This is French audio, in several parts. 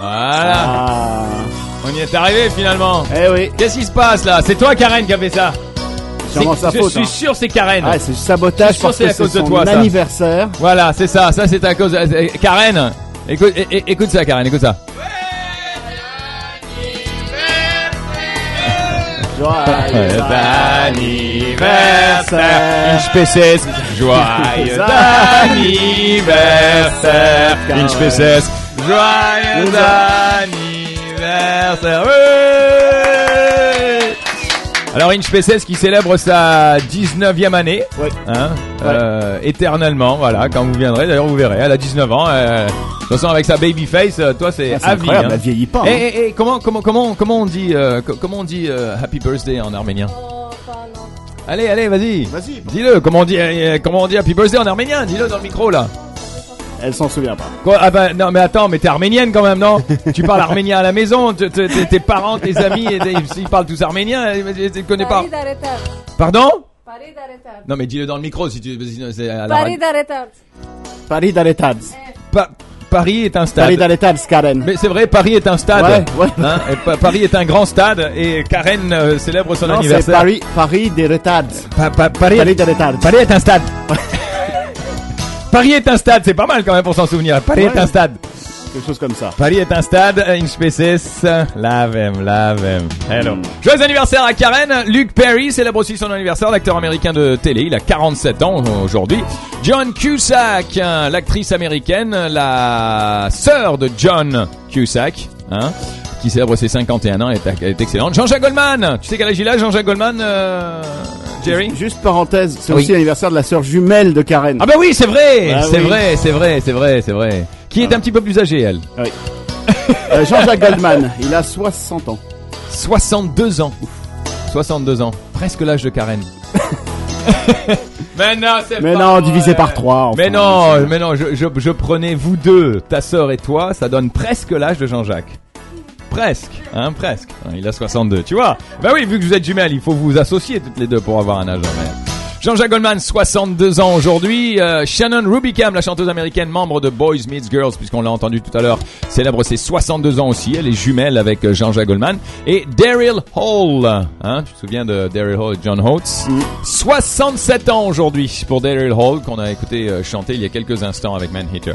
Voilà. Ah. On y est arrivé finalement. Eh oui, Qu'est-ce qui se passe là? C'est toi Karen qui a fait ça c'est sûrement C'est- sa Je faute. suis hein. sûr c'est Karen. Ah, c'est du sabotage Je suis sûr parce c'est que à c'est cause de son toi, ça. anniversaire. Voilà, c'est ça. Ça c'est à cause. euh, Karen, écoute, é- é- écoute ça, Karen, écoute ça. Joyeux anniversaire. Joyeux anniversaire, Inch PCS. Joyeux anniversaire. Ouais Alors Inch PCS qui célèbre sa 19e année, Ouais. hein, euh, éternellement, voilà, quand vous viendrez, d'ailleurs vous verrez, elle a 19 ans, euh, de toute façon avec sa baby face, euh, toi c'est Ah, à vie. hein. elle vieillit pas. Et, hein. et- et comment comment comment comment on dit euh, co- comment on dit euh, Happy Birthday en arménien? Allez allez vas-y. Vas-y. Dis-le. Comment on dit euh, comment on dit Happy Birthday en arménien? Dis-le dans le micro là. Elle s'en souvient pas. Quoi Ah bah non mais attends mais t'es arménienne quand même non Tu parles arménien à la maison. Tes parents, tes amis, et- ils parlent tous arménien. et- et- Tu connais pas retard. Pardon Parida retard. Non mais dis-le dans le micro si tu sinon c'est à la Parida retard. Paris d'Aretads. Pa- Paris est un stade. Paris d'Aretads, Karen. Mais c'est vrai, Paris est un stade. Ouais, ouais. Hein, et Pa- Paris est un grand stade et Karen euh, célèbre son Non, c'est anniversaire. Paris, Paris d'Aretads. Pa- pa- Paris, Paris. Paris est un stade. Paris est un stade, c'est pas mal quand même pour s'en souvenir. Paris est un stade. Quelque chose comme ça. Paris est un stade, une species, lavem, lavem. Hello. Mm. Joyeux anniversaire à Karen. Luke Perry célèbre aussi son anniversaire, l'acteur américain de télé. Il a 47 ans aujourd'hui. John Cusack, hein, l'actrice américaine, la sœur de John Cusack, hein, qui célèbre ses 51 ans, est, est excellente. Jean-Jacques Goldman. Tu sais quel âge il a, Jean-Jacques Goldman, euh, Jerry? Juste parenthèse, c'est Oui. aussi l'anniversaire de la sœur jumelle de Karen. Ah bah oui, c'est vrai, Ah c'est oui. vrai, c'est vrai, c'est vrai, c'est vrai. Qui est un petit peu plus âgée, elle. Euh, Jean-Jacques Goldman, il a 60 ans. 62 ans. 62 ans. Presque l'âge de Karen. mais non, c'est Mais pas non, vrai. divisé par 3. Mais non, mais non, je, je, je prenais vous deux, ta sœur et toi, ça donne presque l'âge de Jean-Jacques. Presque, hein, presque. Il a 62, tu vois. Bah oui, vu que vous êtes jumelles, il faut vous associer toutes les deux pour avoir un âge mère. Jean-Jacques Goldman, 62 ans aujourd'hui. Euh, Shannon Rubicam, la chanteuse américaine, membre de Boys Meets Girls, puisqu'on l'a entendu tout à l'heure, célèbre ses 62 ans aussi. Elle est jumelle avec euh, Jean-Jacques Goldman. Et Daryl Hall, hein, tu te souviens de Daryl Hall et John Holtz? 67 ans aujourd'hui pour Daryl Hall, qu'on a écouté euh, chanter il y a quelques instants avec Man Hitter.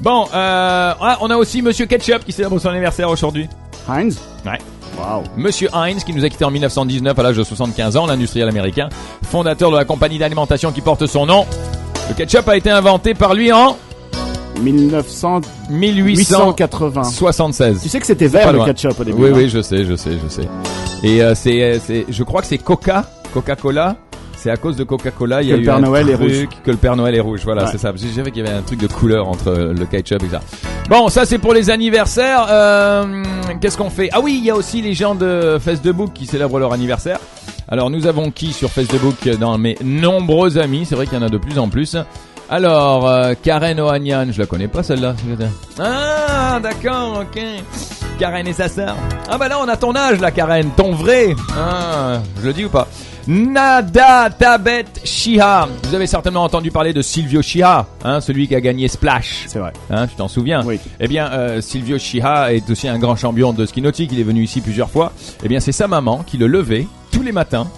Bon, euh, ah, on a aussi Monsieur Ketchup qui célèbre son anniversaire aujourd'hui. Heinz? Ouais. Waouh. Monsieur Heinz, qui nous a quitté en 1919 à l'âge de 75 ans, l'industriel américain, fondateur de la compagnie d'alimentation qui porte son nom. Le ketchup a été inventé par lui en 1876. 1880. Tu sais que c'était vert le ketchup au début. Oui, oui, je sais, je sais, je sais. Et euh, c'est, euh, c'est, je crois que c'est Coca, Coca-Cola. C'est à cause de Coca-Cola, il y a Que le eu Père un Noël est truc rouge. que le Père Noël est rouge. Voilà, Ouais. c'est ça. J'ai vu qu'il y avait un truc de couleur entre euh, le ketchup et ça. Bon, ça c'est pour les anniversaires. Euh, qu'est-ce qu'on fait? Ah oui, il y a aussi les gens de Facebook qui célèbrent leur anniversaire. Alors nous avons qui sur Facebook? Dans mes nombreux amis C'est vrai qu'il y en a de plus en plus. Alors, euh, Karen Ohanian, je la connais pas celle-là. Ah, d'accord, ok. Karen et sa sœur. Ah bah là, on a ton âge là, Karen, ton vrai. Ah, je le dis ou pas? Nada Tabet Shiha. Vous avez certainement entendu parler de Silvio Shiha, hein, celui qui a gagné Splash. C'est vrai. Hein, tu t'en souviens? Oui. Eh bien, euh, Silvio Shiha est aussi un grand champion de ski nautique. Il est venu ici plusieurs fois. Eh bien, c'est sa maman qui le levait tous les matins,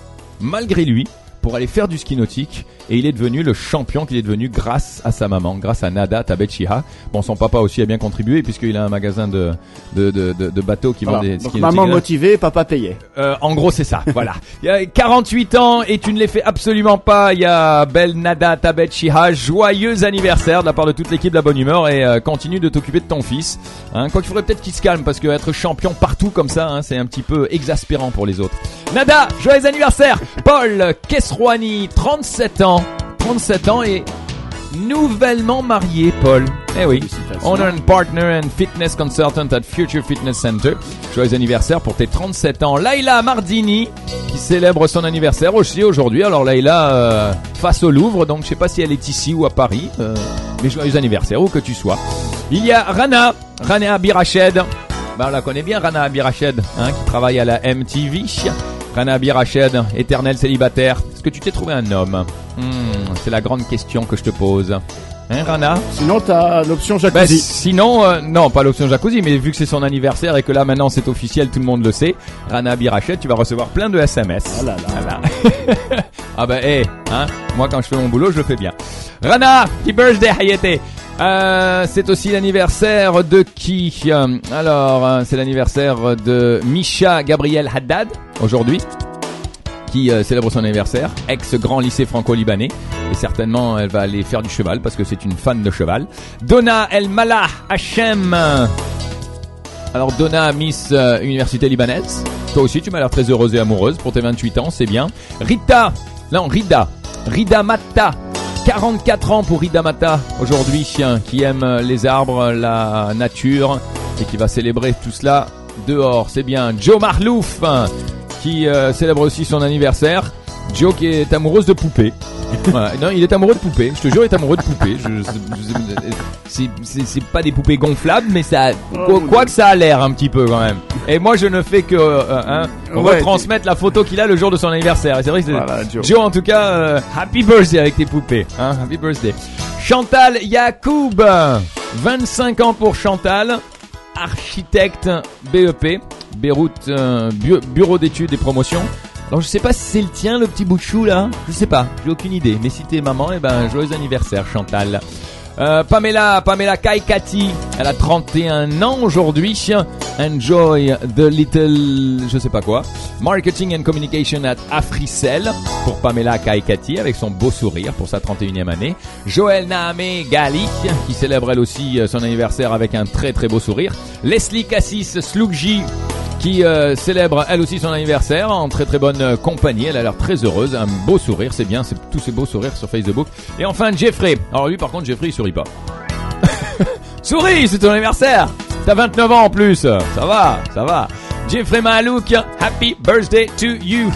malgré lui, pour aller faire du ski nautique. Et il est devenu le champion qu'il est devenu grâce à sa maman, grâce à Nada Tabet Shiha. Bon, son papa aussi a bien contribué puisqu'il a un magasin de de, de, de, de bateaux qui Voilà. vend des Donc ski maman motivée, papa payé. Euh, en gros, c'est ça. voilà. Il y a 48 ans et tu ne les fais absolument pas. Il y a Belle Nada Tabet Shiha. Joyeux anniversaire de la part de toute l'équipe de la bonne humeur et euh, continue de t'occuper de ton fils. Hein, quoi qu'il faudrait peut-être qu'il se calme parce que être champion partout comme ça, hein, c'est un petit peu exaspérant pour les autres. Nada, joyeux anniversaire. Paul Kesrouani, 37 ans. 37 ans et nouvellement marié, Paul. Eh oui. Honor and Partner and Fitness Consultant at Future Fitness Center. Joyeux anniversaire pour tes 37 ans. Laila Mardini, qui célèbre son anniversaire aussi aujourd'hui. Alors Laila, euh, face au Louvre, donc je sais pas si elle est ici ou à Paris, euh, mais joyeux anniversaire, où que tu sois. Il y a Rana, Rana Abirached. Bah, on la connaît bien, Rana Abirached, hein, qui travaille à la MTV. Rana Abirached, éternel célibataire. Est-ce que tu t'es trouvé un homme Hmm, C'est la grande question que je te pose. Hein, Rana Sinon, t'as l'option Bah, jacuzzi. sinon, euh, non, pas l'option jacuzzi, mais vu que c'est son anniversaire et que là maintenant c'est officiel, tout le monde le sait, Rana Birachet, tu vas recevoir plein de SMS. Ah là là. Voilà. ah bah, hé, hein, moi quand je fais mon boulot, je le fais bien. Rana, happy birthday, Hayete. Euh, c'est aussi l'anniversaire de qui Euh, Alors, euh, c'est l'anniversaire de Misha Gabriel Haddad, aujourd'hui qui euh, célèbre son anniversaire, ex-grand lycée franco-libanais. Et certainement, elle va aller faire du cheval parce que c'est une fan de cheval. Donna El Malah Hachem. Alors Donna, Miss Université libanaise. Toi aussi, tu m'as l'air très heureuse et amoureuse pour tes 28 ans, c'est bien. Rita, non, Rida. Rida Mata. 44 ans pour Rida Mata aujourd'hui, chien qui aime les arbres, la nature et qui va célébrer tout cela dehors. C'est bien. Joe Marlouf qui euh, célèbre aussi son anniversaire. Joe qui est amoureuse de poupées. Voilà. Non, il est amoureux de poupées. Je te jure, il est amoureux de poupées. Je- je- je- c'est- c'est c'est pas des poupées gonflables, mais ça, quoi, quoi que ça a l'air un petit peu quand même. Et moi, je ne fais que euh, hein, Ouais, retransmettre la photo qu'il a le jour de son anniversaire. Et c'est vrai que c'est- Voilà, Joe. Joe, en tout cas, euh, happy birthday avec tes poupées. Hein, happy birthday. Chantal Yacoub, 25 ans pour Chantal, architecte BEP, Beyrouth euh, Bu- Bureau d'études et promotions. Alors je sais pas si c'est le tien, le petit bout de chou là. Je sais pas, j'ai aucune idée. Mais si t'es maman, eh ben joyeux anniversaire Chantal. Euh, Pamela, Pamela Kaikati, elle a 31 ans aujourd'hui. Enjoy the little, je sais pas quoi. Marketing and Communication at Africell pour Pamela Kaikati avec son beau sourire pour sa 31e année. Joël Naamé Gali qui célèbre elle aussi euh, son anniversaire avec un très très beau sourire. Leslie Cassis Slougji qui euh, célèbre elle aussi son anniversaire en très très bonne euh, compagnie. Elle a l'air très heureuse, un beau sourire, c'est bien, c'est tous ces beaux sourires sur Facebook. Et enfin Jeffrey. Alors lui par contre Jeffrey il sourit pas. Souris, c'est ton anniversaire. T'as 29 ans en plus. Ça va, ça va. Jeffrey Malouk, happy birthday to you.